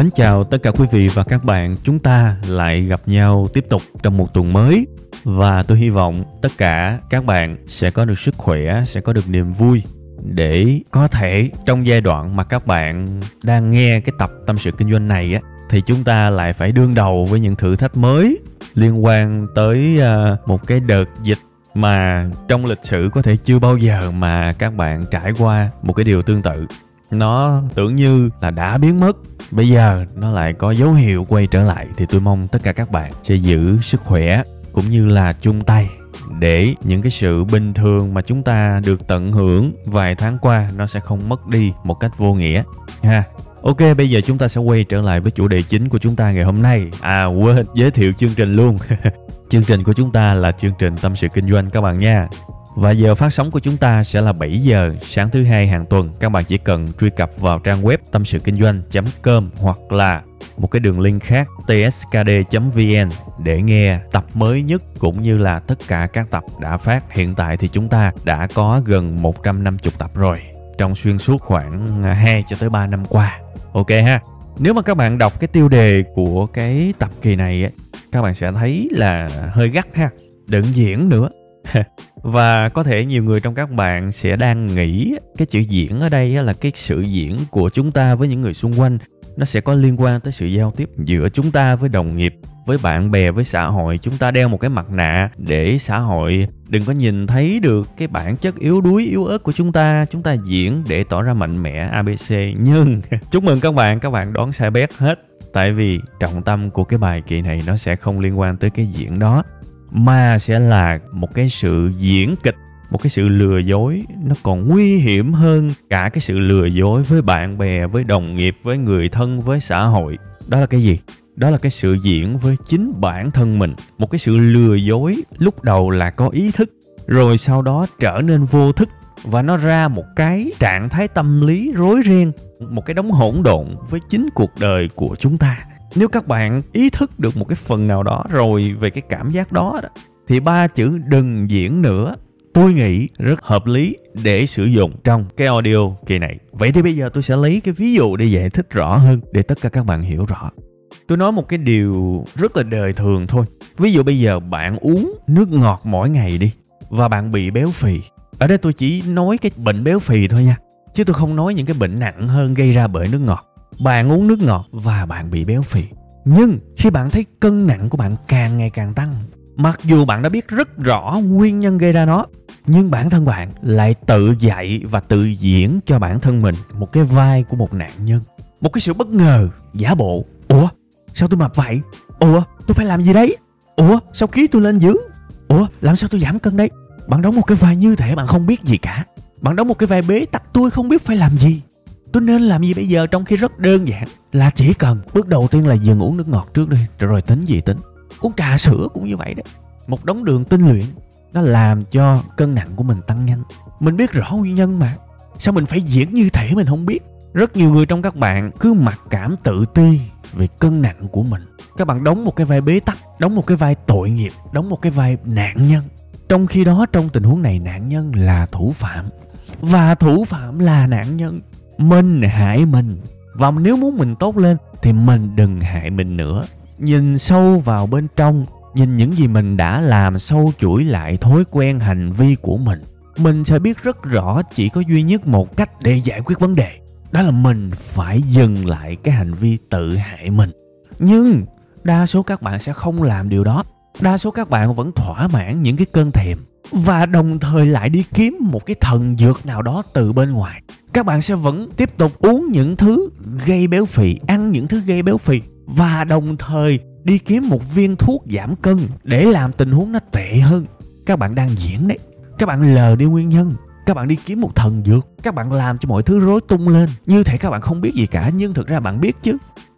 Mến chào tất cả quý vị và các bạn, chúng ta lại gặp nhau tiếp tục trong một tuần mới. Và tôi hy vọng tất cả các bạn sẽ có được sức khỏe, sẽ có được niềm vui để có thể trong giai đoạn mà các bạn đang nghe cái tập tâm sự kinh doanh này á thì chúng ta lại phải đương đầu với những thử thách mới liên quan tới ờ, một cái đợt dịch mà trong lịch sử có thể chưa bao giờ mà các bạn trải qua một cái điều tương tự nó tưởng như là đã biến mất bây giờ nó lại có dấu hiệu quay trở lại thì tôi mong tất cả các bạn sẽ giữ sức khỏe cũng như là chung tay để những cái sự bình thường mà chúng ta được tận hưởng vài tháng qua nó sẽ không mất đi một cách vô nghĩa ha Ok, bây giờ chúng ta sẽ quay trở lại với chủ đề chính của chúng ta ngày hôm nay. À, quên giới thiệu chương trình luôn. chương trình của chúng ta là chương trình Tâm sự Kinh doanh các bạn nha. Và giờ phát sóng của chúng ta sẽ là 7 giờ sáng thứ hai hàng tuần. Các bạn chỉ cần truy cập vào trang web tâm sự kinh doanh.com hoặc là một cái đường link khác tskd.vn để nghe tập mới nhất cũng như là tất cả các tập đã phát. Hiện tại thì chúng ta đã có gần 150 tập rồi, trong xuyên suốt khoảng à, 2 cho tới 3 năm qua. Ok ha. Nếu mà các bạn đọc cái tiêu đề của cái tập kỳ này các bạn sẽ thấy là hơi gắt ha. Đừng diễn nữa và có thể nhiều người trong các bạn sẽ đang nghĩ cái chữ diễn ở đây là cái sự diễn của chúng ta với những người xung quanh. Nó sẽ có liên quan tới sự giao tiếp giữa chúng ta với đồng nghiệp, với bạn bè, với xã hội. Chúng ta đeo một cái mặt nạ để xã hội đừng có nhìn thấy được cái bản chất yếu đuối, yếu ớt của chúng ta. Chúng ta diễn để tỏ ra mạnh mẽ abc nhưng chúc mừng các bạn các bạn đoán sai bét hết. Tại vì trọng tâm của cái bài kỳ này nó sẽ không liên quan tới cái diễn đó mà sẽ là một cái sự diễn kịch, một cái sự lừa dối. Nó còn nguy hiểm hơn cả cái sự lừa dối với bạn bè, với đồng nghiệp, với người thân, với xã hội. Đó là cái gì? Đó là cái sự diễn với chính bản thân mình. Một cái sự lừa dối lúc đầu là có ý thức, rồi sau đó trở nên vô thức, và nó ra một cái trạng thái tâm lý rối ren, một cái đống hỗn độn với chính cuộc đời của chúng ta nếu các bạn ý thức được một cái phần nào đó rồi về cái cảm giác đó, đó thì ba chữ đừng diễn nữa tôi nghĩ rất hợp lý để sử dụng trong cái audio kỳ này. Vậy thì bây giờ tôi sẽ lấy cái ví dụ để giải thích rõ hơn để tất cả các bạn hiểu rõ. Tôi nói một cái điều rất là đời thường thôi. Ví dụ bây giờ bạn uống nước ngọt mỗi ngày đi và bạn bị béo phì. Ở đây tôi chỉ nói cái bệnh béo phì thôi nha. Chứ tôi không nói những cái bệnh nặng hơn gây ra bởi nước ngọt bạn uống nước ngọt và bạn bị béo phì. Nhưng khi bạn thấy cân nặng của bạn càng ngày càng tăng, mặc dù bạn đã biết rất rõ nguyên nhân gây ra nó, nhưng bản thân bạn lại tự dạy và tự diễn cho bản thân mình một cái vai của một nạn nhân. Một cái sự bất ngờ, giả bộ, ủa, sao tôi mập vậy? Ủa, tôi phải làm gì đấy? Ủa, sao ký tôi lên dữ? Ủa, làm sao tôi giảm cân đấy bạn đóng một cái vai như thể bạn không biết gì cả. Bạn đóng một cái vai bế tắc tôi không biết phải làm gì tôi nên làm gì bây giờ trong khi rất đơn giản? Là chỉ cần bước đầu tiên là dừng uống nước ngọt trước đi, rồi tính gì tính. Uống trà sữa cũng như vậy đấy một đống đường tinh luyện, nó làm cho cân nặng của mình tăng nhanh. Mình biết rõ nguyên nhân mà. Sao mình phải diễn như thể mình không biết? Rất nhiều người trong các bạn cứ mặc cảm tự ti về cân nặng của mình. Các bạn đóng một cái vai bế tắc, đóng một cái vai tội nghiệp, đóng một cái vai nạn nhân. Trong khi đó, trong tình huống này, nạn nhân là thủ phạm. Và thủ phạm là nạn nhân mình hại mình. Và nếu muốn mình tốt lên, thì mình đừng hại mình nữa. Nhìn sâu vào bên trong, nhìn những gì mình đã làm sâu chuỗi lại thói quen hành vi của mình. Mình sẽ biết rất rõ chỉ có duy nhất một cách để giải quyết vấn đề. Đó là mình phải dừng lại cái hành vi tự hại mình. Nhưng, đa số các bạn sẽ không làm điều đó. Đa số các bạn vẫn thỏa mãn những cái cơn thèm. Và đồng thời lại đi kiếm một cái thần dược nào đó từ bên ngoài các bạn sẽ vẫn tiếp tục uống những thứ gây béo phì ăn những thứ gây béo phì và đồng thời đi kiếm một viên thuốc giảm cân để làm tình huống nó tệ hơn. Các bạn đang diễn đấy. Các bạn lờ đi nguyên nhân. Các bạn đi kiếm một thần dược. Các bạn làm cho mọi thứ rối tung lên. Như thể các bạn không biết gì cả nhưng thực ra bạn biết chứ.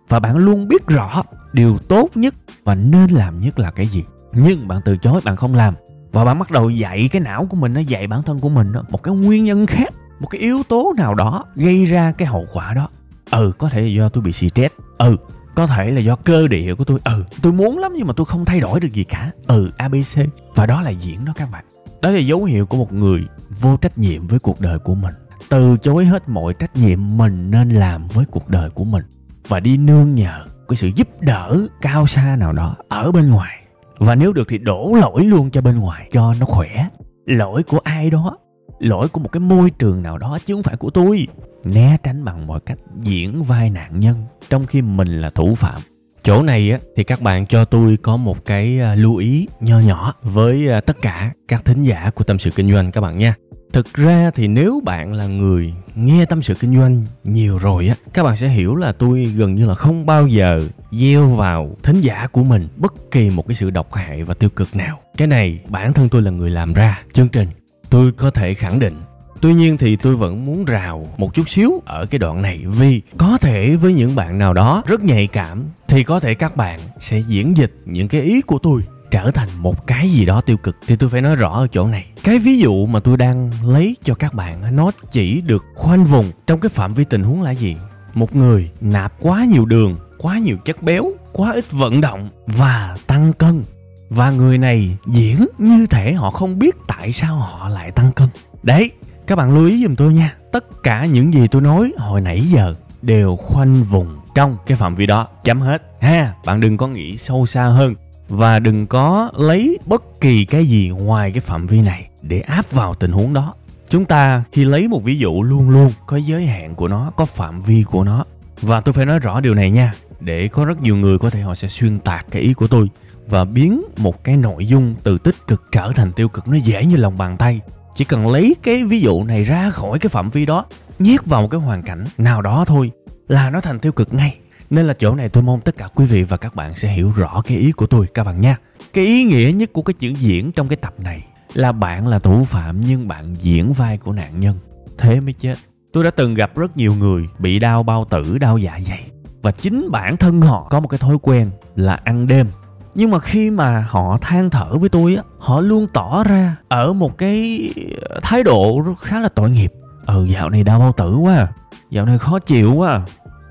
Và bạn luôn biết rõ điều tốt nhất và nên làm nhất là cái gì. Nhưng bạn từ chối bạn không làm. Và bạn bắt đầu dạy cái não của mình nó dạy bản thân của mình đó, một cái nguyên nhân khác một cái yếu tố nào đó gây ra cái hậu quả đó. Ừ có thể là do tôi bị stress. Ừ có thể là do cơ địa của tôi. Ừ tôi muốn lắm nhưng mà tôi không thay đổi được gì cả. Ừ abc và đó là diễn đó các bạn. Đó là dấu hiệu của một người vô trách nhiệm với cuộc đời của mình. Từ chối hết mọi trách nhiệm mình nên làm với cuộc đời của mình. Và đi nương nhờ cái sự giúp đỡ cao xa nào đó ở bên ngoài. Và nếu được thì đổ lỗi luôn cho bên ngoài, cho nó khỏe. Lỗi của ai đó lỗi của một cái môi trường nào đó chứ không phải của tôi. Né tránh bằng mọi cách diễn vai nạn nhân trong khi mình là thủ phạm. Chỗ này á, thì các bạn cho tôi có một cái à, lưu ý nho nhỏ với à, tất cả các thính giả của tâm sự kinh doanh các bạn nha. Thực ra thì nếu bạn là người nghe tâm sự kinh doanh nhiều rồi á, các bạn sẽ hiểu là tôi gần như là không bao giờ gieo vào thính giả của mình bất kỳ một cái sự độc hại và tiêu cực nào. Cái này bản thân tôi là người làm ra. Chương trình tôi có thể khẳng định. Tuy nhiên thì tôi vẫn muốn rào một chút xíu ở cái đoạn này vì có thể với những bạn nào đó rất nhạy cảm thì có thể các bạn sẽ diễn dịch những cái ý của tôi trở thành một cái gì đó tiêu cực. Thì tôi phải nói rõ ở chỗ này. Cái ví dụ mà tôi đang lấy cho các bạn nó chỉ được khoanh vùng trong cái phạm vi tình huống là gì? Một người nạp quá nhiều đường, quá nhiều chất béo, quá ít vận động và tăng cân và người này diễn như thể họ không biết tại sao họ lại tăng cân. Đấy, các bạn lưu ý giùm tôi nha. Tất cả những gì tôi nói hồi nãy giờ đều khoanh vùng trong cái phạm vi đó, chấm hết. Ha, bạn đừng có nghĩ sâu xa hơn. Và đừng có lấy bất kỳ cái gì ngoài cái phạm vi này để áp vào tình huống đó. Chúng ta khi lấy một ví dụ luôn luôn có giới hạn của nó, có phạm vi của nó. Và tôi phải nói rõ điều này nha. Để có rất nhiều người có thể họ sẽ xuyên tạc cái ý của tôi và biến một cái nội dung từ tích cực trở thành tiêu cực. Nó dễ như lòng bàn tay. Chỉ cần lấy cái ví dụ này ra khỏi cái phạm vi đó, nhét vào một cái hoàn cảnh nào đó thôi là nó thành tiêu cực ngay. Nên là chỗ này tôi mong tất cả quý vị và các bạn sẽ hiểu rõ cái ý của tôi, các bạn nha. Cái ý nghĩa nhất của cái chữ diễn trong cái tập này là bạn là thủ phạm nhưng bạn diễn vai của nạn nhân. Thế mới chết. Tôi đã từng gặp rất nhiều người bị đau bao tử, đau dạ dày. Và chính bản thân họ có một cái thói quen là ăn đêm nhưng mà khi mà họ than thở với tôi á, họ luôn tỏ ra ở một cái ờ, thái độ khá là tội nghiệp. Ừ dạo này đau bao tử quá à. dạo này khó chịu quá à.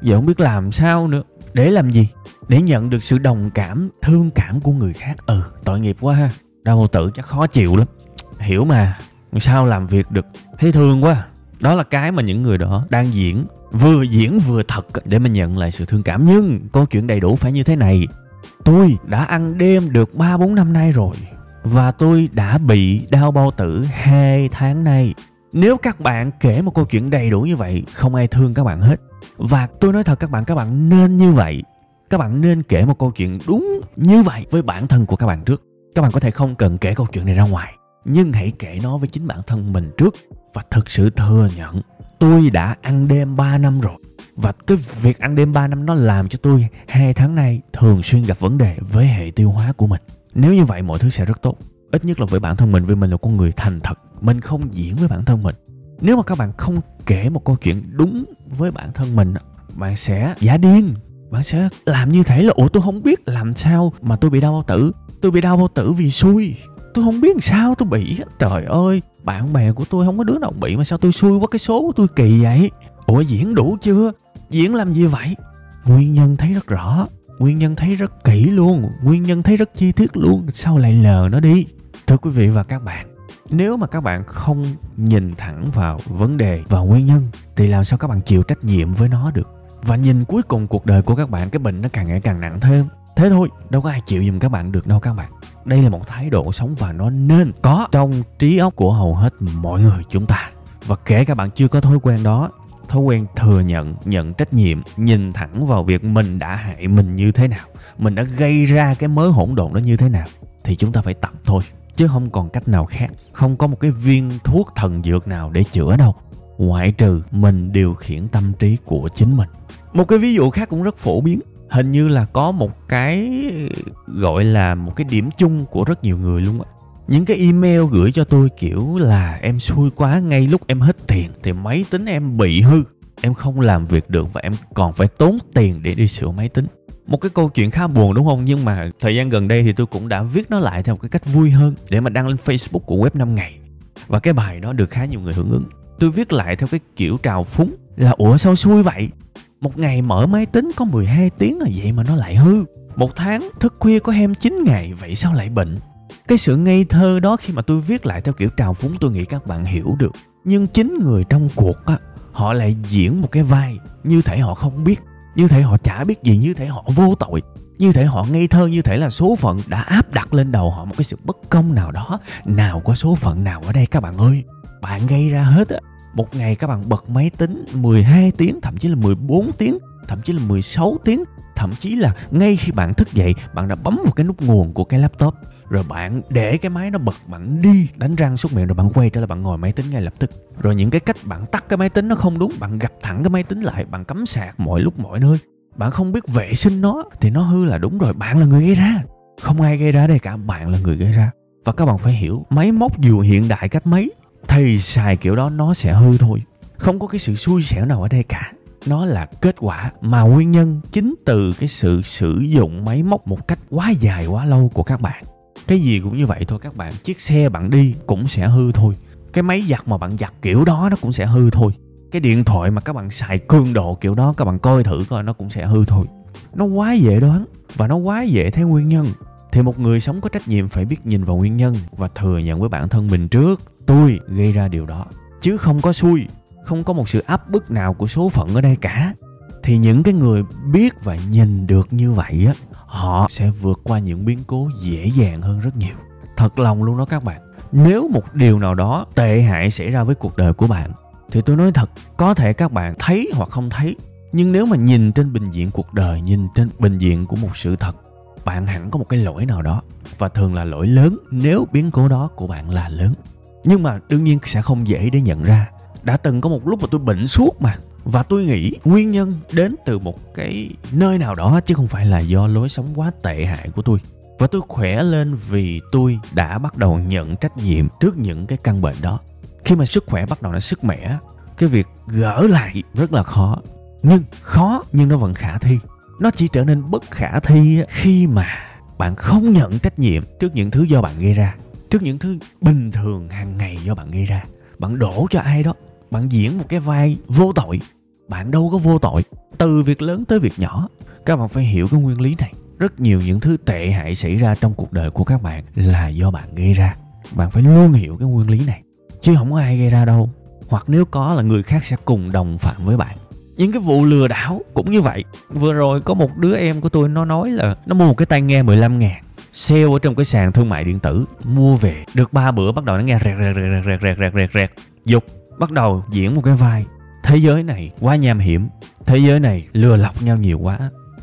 giờ không biết làm sao nữa. Để làm gì? Để nhận được sự đồng cảm, thương cảm của người khác. Ừ tội nghiệp quá ha. Đau bao tử chắc khó chịu lắm. Hiểu mà. Sao làm việc được? Thấy thương quá à. đó là cái mà những người đó đang diễn. Vừa diễn vừa thật để mà nhận lại sự thương cảm. Nhưng câu chuyện đầy đủ phải như thế này tôi đã ăn đêm được ba bốn năm nay rồi, và tôi đã bị đau bao tử hai tháng nay. Nếu các bạn kể một câu chuyện đầy đủ như vậy, không ai thương các bạn hết. Và tôi nói thật các bạn các bạn nên như vậy. Các bạn nên kể một câu chuyện đúng như vậy với bản thân của các bạn trước. Các bạn có thể không cần kể câu chuyện này ra ngoài, nhưng hãy kể nó với chính bản thân mình trước và thực sự thừa nhận, tôi đã ăn đêm 3 năm rồi và cái việc ăn đêm 3 năm nó làm cho tôi hai tháng nay thường xuyên gặp vấn đề với hệ tiêu hóa của mình. Nếu như vậy, mọi thứ sẽ rất tốt. Ít nhất là với bản thân mình, vì mình là con người thành thật. Mình không diễn với bản thân mình. Nếu mà các bạn không kể một câu chuyện đúng với bản thân mình bạn sẽ giả điên. Bạn sẽ làm như thế là, ủa, tôi không biết làm sao mà tôi bị đau bao tử. Tôi bị đau bao tử vì xui. Tôi không biết sao tôi bị trời ơi, bạn bè của tôi không có đứa nào bị mà sao tôi xui quá cái số của tôi kỳ vậy? Ủa, diễn đủ chưa? Diễn làm gì vậy? Nguyên nhân thấy rất rõ, nguyên nhân thấy rất kỹ luôn, nguyên nhân thấy rất chi tiết luôn. Sao lại lờ nó đi? Thưa quý vị và các bạn, nếu mà các bạn không nhìn thẳng vào vấn đề và nguyên nhân, thì làm sao các bạn chịu trách nhiệm với nó được? Và nhìn cuối cùng cuộc đời của các bạn, cái bệnh nó càng ngày càng nặng thêm. Thế thôi, đâu có ai chịu giùm các bạn được đâu các bạn. Đây là một thái độ sống và nó nên có trong trí óc của hầu hết mọi người chúng ta. Và kể các bạn chưa có thói quen đó thói quen thừa nhận nhận trách nhiệm, nhìn thẳng vào việc mình đã hại mình như thế nào, mình đã gây ra cái mớ hỗn độn đó như thế nào, thì chúng ta phải tập thôi, chứ không còn cách nào khác. Không có một cái viên thuốc thần dược nào để chữa đâu, ngoại trừ mình điều khiển tâm trí của chính mình. Một cái ví dụ khác cũng rất phổ biến, hình như là có một cái, gọi là một cái điểm chung của rất nhiều người luôn á những cái email gửi cho tôi kiểu là em xui quá, ngay lúc em hết tiền thì máy tính em bị hư. Em không làm việc được và em còn phải tốn tiền để đi sửa máy tính. Một cái câu chuyện khá buồn đúng không? Nhưng mà thời gian gần đây thì tôi cũng đã viết nó lại theo cái cách vui hơn để mà đăng lên facebook của web 5 ngày. Và cái bài đó được khá nhiều người hưởng ứng. Tôi viết lại theo cái kiểu trào phúng là, ủa, sao xui vậy? Một ngày mở máy tính có 12 tiếng là vậy mà nó lại hư. Một tháng thức khuya có 29 ngày, vậy sao lại bệnh? Cái sự ngây thơ đó khi mà tôi viết lại theo kiểu trào phúng, tôi nghĩ các bạn hiểu được. Nhưng chính người trong cuộc á, họ lại diễn một cái vai như thể họ không biết, như thể họ chả biết gì, như thể họ vô tội, như thể họ ngây thơ, như thể là số phận đã áp đặt lên đầu họ một cái sự bất công nào đó. Nào có số phận nào ở đây các bạn ơi? Bạn gây ra hết á. Một ngày các bạn bật máy tính 12 tiếng, thậm chí là 14 tiếng, thậm chí là 16 tiếng, thậm chí là ngay khi bạn thức dậy, bạn đã bấm vào cái nút nguồn của cái laptop rồi bạn để cái máy nó bật bạn đi, đánh răng súc miệng rồi bạn quay trở lại bạn ngồi máy tính ngay lập tức. Rồi những cái cách bạn tắt cái máy tính nó không đúng, bạn gập thẳng cái máy tính lại, bạn cắm sạc mọi lúc mọi nơi. Bạn không biết vệ sinh nó thì nó hư là đúng rồi, bạn là người gây ra. Không ai gây ra đây cả, bạn là người gây ra. Và các bạn phải hiểu, máy móc dù hiện đại cách mấy thì xài kiểu đó nó sẽ hư thôi. Không có cái sự xui xẻo nào ở đây cả. Nó là kết quả mà nguyên nhân chính từ cái sự sử dụng máy móc một cách quá dài, quá lâu của các bạn cái gì cũng như vậy thôi, các bạn. Chiếc xe bạn đi cũng sẽ hư thôi. Cái máy giặt mà bạn giặt kiểu đó, nó cũng sẽ hư thôi. Cái điện thoại mà các bạn xài cường độ kiểu đó, các bạn coi thử coi, nó cũng sẽ hư thôi. Nó quá dễ đoán và nó quá dễ thấy nguyên nhân. Thì một người sống có trách nhiệm phải biết nhìn vào nguyên nhân và thừa nhận với bản thân mình trước. Tôi gây ra điều đó. Chứ không có xui, không có một sự áp bức nào của số phận ở đây cả. Thì những cái người biết và nhìn được như vậy á họ sẽ vượt qua những biến cố dễ dàng hơn rất nhiều. Thật lòng luôn đó các bạn. Nếu một điều nào đó tệ hại xảy ra với cuộc đời của bạn, thì tôi nói thật, có thể các bạn thấy hoặc không thấy, nhưng nếu mà nhìn trên bình diện cuộc đời, nhìn trên bình diện của một sự thật, bạn hẳn có một cái lỗi nào đó, và thường là lỗi lớn nếu biến cố đó của bạn là lớn. Nhưng mà đương nhiên sẽ không dễ để nhận ra. Đã từng có một lúc mà tôi bệnh suốt mà và tôi nghĩ nguyên nhân đến từ một cái nơi nào đó chứ không phải là do lối sống quá tệ hại của tôi. Và tôi khỏe lên vì tôi đã bắt đầu nhận trách nhiệm trước những cái căn bệnh đó. Khi mà sức khỏe bắt đầu nó sức mẻ, cái việc gỡ lại rất là khó. Nhưng khó nhưng nó vẫn khả thi. Nó chỉ trở nên bất khả thi khi mà bạn không nhận trách nhiệm trước những thứ do bạn gây ra, trước những thứ bình thường hàng ngày do bạn gây ra. Bạn đổ cho ai đó bạn diễn một cái vai vô tội bạn đâu có vô tội từ việc lớn tới việc nhỏ các bạn phải hiểu cái nguyên lý này rất nhiều những thứ tệ hại xảy ra trong cuộc đời của các bạn là do bạn gây ra bạn phải luôn hiểu cái nguyên lý này chứ không có ai gây ra đâu hoặc nếu có là người khác sẽ cùng đồng phạm với bạn những cái vụ lừa đảo cũng như vậy vừa rồi có một đứa em của tôi nó nói là nó mua một cái tai nghe 15 ngàn sale ở trong cái sàn thương mại điện tử mua về được ba bữa bắt đầu nó nghe rẹt rẹt rẹt rẹt rẹt rẹt rẹt rẹt dục bắt đầu diễn một cái vai. Thế giới này quá nham hiểm. Thế giới này lừa lọc nhau nhiều quá.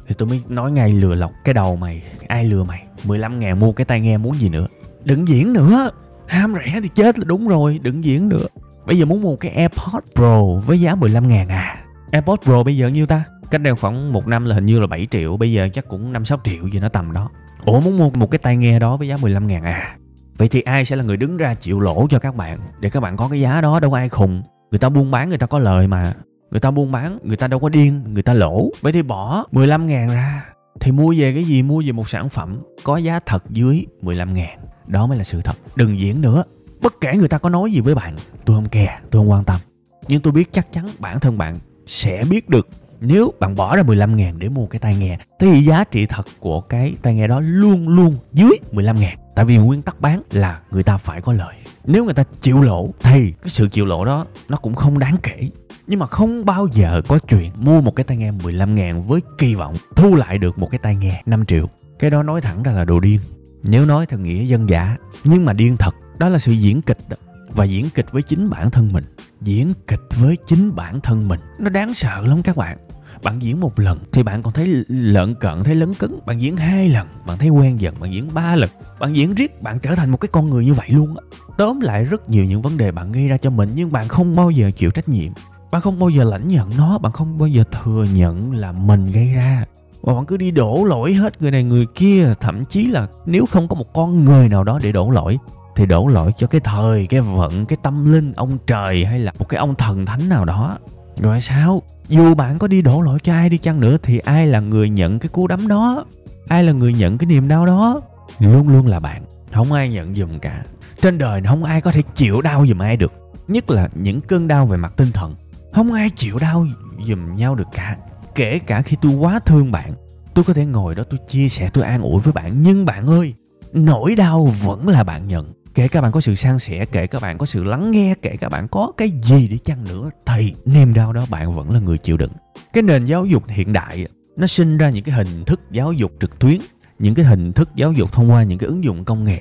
Thì tôi mới nói ngay lừa lọc cái đầu mày ai lừa mày? 15 ngàn mua cái tai nghe muốn gì nữa? Đừng diễn nữa. Ham rẻ thì chết là đúng rồi đừng diễn nữa. Bây giờ muốn mua cái AirPods Pro với giá 15 ngàn à? AirPods Pro bây giờ nhiêu ta? Cách đây khoảng một năm là hình như là 7 triệu bây giờ chắc cũng 5-6 triệu gì nó tầm đó. Ủa muốn mua một cái tai nghe đó với giá 15 ngàn à vậy thì ai sẽ là người đứng ra chịu lỗ cho các bạn? Để các bạn có cái giá đó, đâu có ai khùng. Người ta buôn bán người ta có lời mà. Người ta buôn bán, người ta đâu có điên, người ta lỗ. Vậy thì bỏ 15 ngàn ra. Thì mua về cái gì? Mua về một sản phẩm có giá thật dưới 15 ngàn. Đó mới là sự thật. Đừng diễn nữa. Bất kể người ta có nói gì với bạn, tôi không kè tôi không quan tâm. Nhưng tôi biết chắc chắn bản thân bạn sẽ biết được nếu bạn bỏ ra 15 ngàn để mua cái tai nghe. Thì giá trị thật của cái tai nghe đó luôn luôn dưới 15 ngàn tại vì nguyên tắc bán là người ta phải có lời. Nếu người ta chịu lỗ thì cái sự chịu lỗ đó nó cũng không đáng kể. Nhưng mà không bao giờ có chuyện mua một cái tai nghe 15 ngàn với kỳ vọng thu lại được một cái tai nghe 5 triệu. Cái đó nói thẳng ra là đồ điên. Nếu nói theo nghĩa dân giả, nhưng mà điên thật, đó là sự diễn kịch đó. Và diễn kịch với chính bản thân mình. Diễn kịch với chính bản thân mình. Nó đáng sợ lắm các bạn bạn diễn một lần thì bạn còn thấy lợn cận, thấy lấn cấn. Bạn diễn hai lần, bạn thấy quen dần, bạn diễn ba lần. Bạn diễn riết, bạn trở thành một cái con người như vậy luôn tóm lại rất nhiều những vấn đề bạn gây ra cho mình nhưng bạn không bao giờ chịu trách nhiệm. Bạn không bao giờ lãnh nhận nó, bạn không bao giờ thừa nhận là mình gây ra. Và bạn cứ đi đổ lỗi hết người này người kia. Thậm chí là nếu không có một con người nào đó để đổ lỗi, thì đổ lỗi cho cái thời, cái vận, cái tâm linh, ông trời hay là một cái ông thần thánh nào đó rồi sao? Dù bạn có đi đổ lỗi cho ai đi chăng nữa thì ai là người nhận cái cú đấm đó? Ai là người nhận cái niềm đau đó? Luôn luôn là bạn. Không ai nhận giùm cả. Trên đời không ai có thể chịu đau giùm ai được. Nhất là những cơn đau về mặt tinh thần. Không ai chịu đau giùm nhau được cả. Kể cả khi tôi quá thương bạn, tôi có thể ngồi đó tôi chia sẻ, tôi an ủi với bạn. Nhưng bạn ơi, nỗi đau vẫn là bạn nhận kể các bạn có sự san sẻ, kể các bạn có sự lắng nghe, kể các bạn có cái gì để chăng nữa, thì niềm đau đó bạn vẫn là người chịu đựng. Cái nền giáo dục hiện đại nó sinh ra những cái hình thức giáo dục trực tuyến, những cái hình thức giáo dục thông qua những cái ứng dụng công nghệ.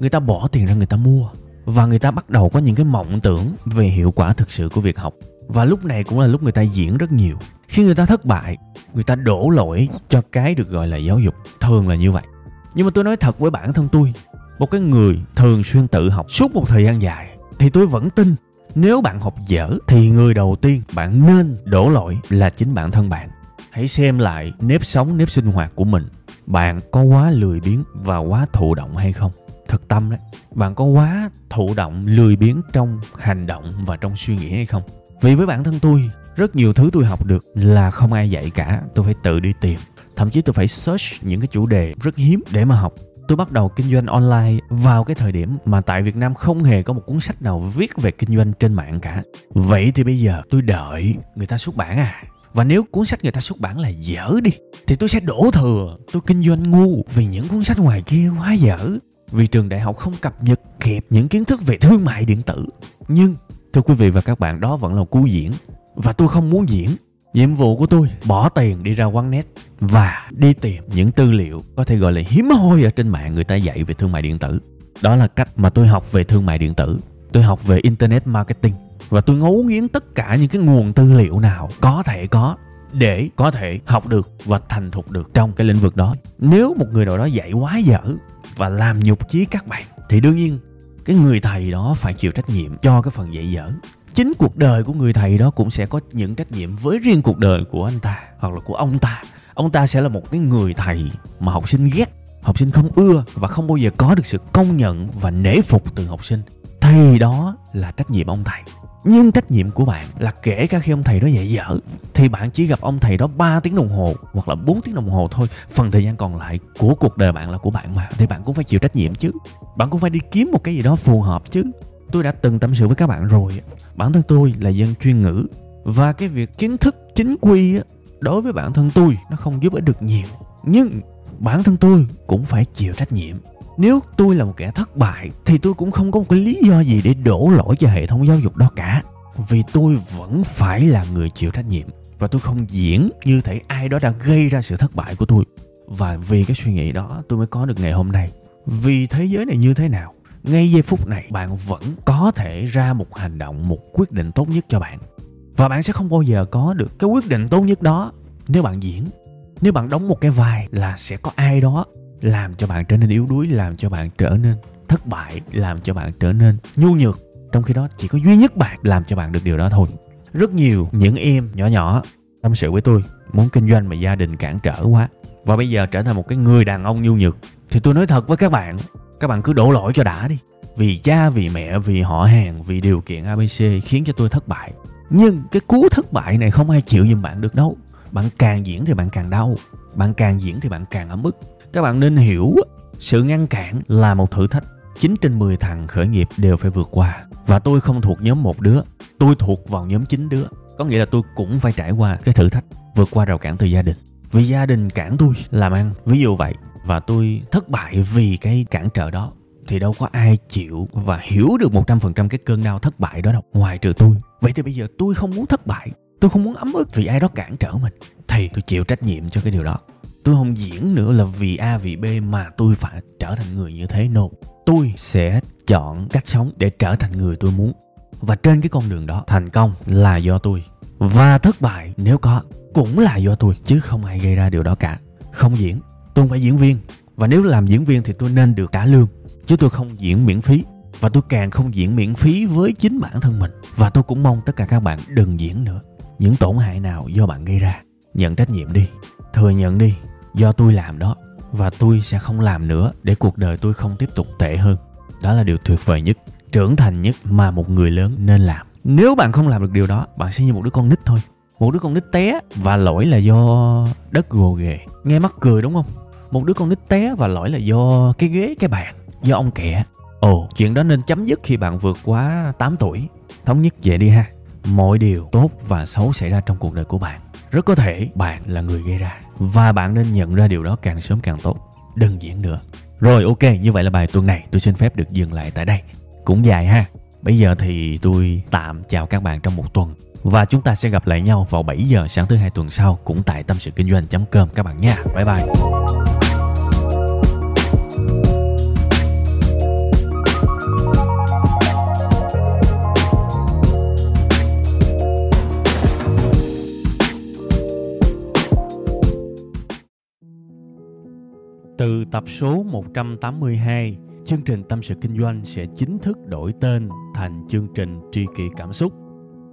Người ta bỏ tiền ra người ta mua, và người ta bắt đầu có những cái mộng tưởng về hiệu quả thực sự của việc học. Và lúc này cũng là lúc người ta diễn rất nhiều. Khi người ta thất bại, người ta đổ lỗi cho cái được gọi là giáo dục. Thường là như vậy. Nhưng mà tôi nói thật với bản thân tôi một cái người thường xuyên tự học. Suốt một thời gian dài, thì tôi vẫn tin nếu bạn học dở, thì người đầu tiên bạn nên đổ lỗi là chính bản thân bạn. Hãy xem lại nếp sống, nếp sinh hoạt của mình. Bạn có quá lười biếng và quá thụ động hay không? Thực tâm đấy, bạn có quá thụ động, lười biếng trong hành động và trong suy nghĩ hay không? Vì với bản thân tôi, rất nhiều thứ tôi học được là không ai dạy cả, tôi phải tự đi tìm. Thậm chí tôi phải search những cái chủ đề rất hiếm để mà học tôi bắt đầu kinh doanh online vào cái thời điểm mà tại Việt Nam không hề có một cuốn sách nào viết về kinh doanh trên mạng cả. Vậy thì bây giờ tôi đợi người ta xuất bản à? Và nếu cuốn sách người ta xuất bản là dở đi, Thì tôi sẽ đổ thừa. Tôi kinh doanh ngu Vì những cuốn sách ngoài kia quá dở. Vì trường đại học không cập nhật kịp những kiến thức về thương mại điện tử. Nhưng, Thưa quý vị và các bạn, đó vẫn là cú diễn. Và tôi không muốn diễn. Nhiệm vụ của tôi, bỏ tiền đi ra quán net và đi tìm những tư liệu có thể gọi là hiếm hoi ở trên mạng người ta dạy về thương mại điện tử. Đó là cách mà tôi học về thương mại điện tử. Tôi học về internet marketing và tôi ngấu nghiến tất cả những cái nguồn tư liệu nào có thể có để có thể học được và thành thục được trong cái lĩnh vực đó. Nếu một người nào đó dạy quá dở và làm nhục chí các bạn, thì đương nhiên cái người thầy đó phải chịu trách nhiệm cho cái phần dạy dở chính cuộc đời của người thầy đó cũng sẽ có những trách nhiệm với riêng cuộc đời của anh ta hoặc là của ông ta ông ta sẽ là một cái người thầy mà học sinh ghét, học sinh không ưa và không bao giờ có được sự công nhận và nể phục từ học sinh thầy đó là trách nhiệm ông thầy nhưng trách nhiệm của bạn là kể cả khi ông thầy đó dạy dở, thì bạn chỉ gặp ông thầy đó 3 tiếng đồng hồ hoặc là 4 tiếng đồng hồ thôi. Phần thời gian còn lại của cuộc đời bạn là của bạn mà, thì bạn cũng phải chịu trách nhiệm chứ. Bạn cũng phải đi kiếm một cái gì đó phù hợp chứ. Tôi đã từng tâm sự với các bạn rồi. Bản thân tôi là dân chuyên ngữ. Và cái việc kiến thức, chính quy đối với bản thân tôi nó không giúp ích được nhiều. Nhưng bản thân tôi cũng phải chịu trách nhiệm. Nếu tôi là một kẻ thất bại, thì tôi cũng không có một cái lý do gì để đổ lỗi cho hệ thống giáo dục đó cả. Vì tôi vẫn phải là người chịu trách nhiệm. Và tôi không diễn như thể ai đó đã gây ra sự thất bại của tôi. Và vì cái suy nghĩ đó, tôi mới có được ngày hôm nay. Vì thế giới này như thế nào? Ngay giây phút này, bạn vẫn có thể ra một hành động, một quyết định tốt nhất cho bạn. Và bạn sẽ không bao giờ có được cái quyết định tốt nhất đó. Nếu bạn diễn, nếu bạn đóng một cái vai là sẽ có ai đó làm cho bạn trở nên yếu đuối, làm cho bạn trở nên thất bại, làm cho bạn trở nên nhu nhược. Trong khi đó, chỉ có duy nhất bạn làm cho bạn được điều đó thôi. Rất nhiều những em nhỏ nhỏ tâm sự với tôi, muốn kinh doanh mà gia đình cản trở quá. Và bây giờ trở thành một cái người đàn ông nhu nhược. Thì tôi nói thật với các bạn các bạn cứ đổ lỗi cho đã đi. Vì cha, vì mẹ, vì họ hàng, vì điều kiện abc khiến cho tôi thất bại. Nhưng cái cú thất bại này không ai chịu giùm bạn được đâu. Bạn càng diễn thì bạn càng đau. Bạn càng diễn thì bạn càng ấm ức. Các bạn nên hiểu, sự ngăn cản là một thử thách. 9 trên 10 thằng khởi nghiệp đều phải vượt qua. Và tôi không thuộc nhóm một đứa. Tôi thuộc vào nhóm 9 đứa. Có nghĩa là tôi cũng phải trải qua cái thử thách vượt qua rào cản từ gia đình. Vì gia đình cản tôi làm ăn ví dụ vậy và tôi thất bại vì cái cản trở đó. Thì đâu có ai chịu và hiểu được 100% cái cơn đau thất bại đó đâu. Ngoài trừ tôi. Vậy thì bây giờ tôi không muốn thất bại. Tôi không muốn ấm ức vì ai đó cản trở mình. Thì tôi chịu trách nhiệm cho cái điều đó. Tôi không diễn nữa là vì a, vì b mà tôi phải trở thành người như thế. No tôi sẽ chọn cách sống để trở thành người tôi muốn. Và trên cái con đường đó, thành công là do tôi. Và thất bại, nếu có, cũng là do tôi, chứ không ai gây ra điều đó cả. Không diễn tôi không phải diễn viên, và nếu làm diễn viên thì tôi nên được trả lương, chứ tôi không diễn miễn phí, và tôi càng không diễn miễn phí với chính bản thân mình, và tôi cũng mong tất cả các bạn đừng diễn nữa. Những tổn hại nào do bạn gây ra, nhận trách nhiệm đi, thừa nhận đi, do tôi làm đó, và tôi sẽ không làm nữa để cuộc đời tôi không tiếp tục tệ hơn. Đó là điều tuyệt vời nhất, trưởng thành nhất mà một người lớn nên làm. Nếu bạn không làm được điều đó, bạn sẽ như một đứa con nít thôi một đứa con nít té và lỗi là do đất gồ ghề. Nghe mắc cười đúng không? Một đứa con nít té và lỗi là do cái ghế, cái bàn, do ông kẹ ồ, chuyện đó nên chấm dứt khi bạn vượt quá 8 tuổi. Thống nhất vậy đi ha. Mọi điều tốt và xấu xảy ra trong cuộc đời của bạn. Rất có thể bạn là người gây ra, và bạn nên nhận ra điều đó càng sớm càng tốt. Đừng diễn nữa. Rồi, ok, như vậy là bài tuần này tôi xin phép được dừng lại tại đây. Cũng dài ha. Bây giờ thì tôi tạm chào các bạn trong một tuần và chúng ta sẽ gặp lại nhau vào 7 giờ sáng thứ hai tuần sau cũng tại tâm sự kinh doanh.com các bạn nha. Bye bye. Từ tập số 182, chương trình Tâm sự Kinh doanh sẽ chính thức đổi tên thành chương trình Tri kỷ Cảm xúc.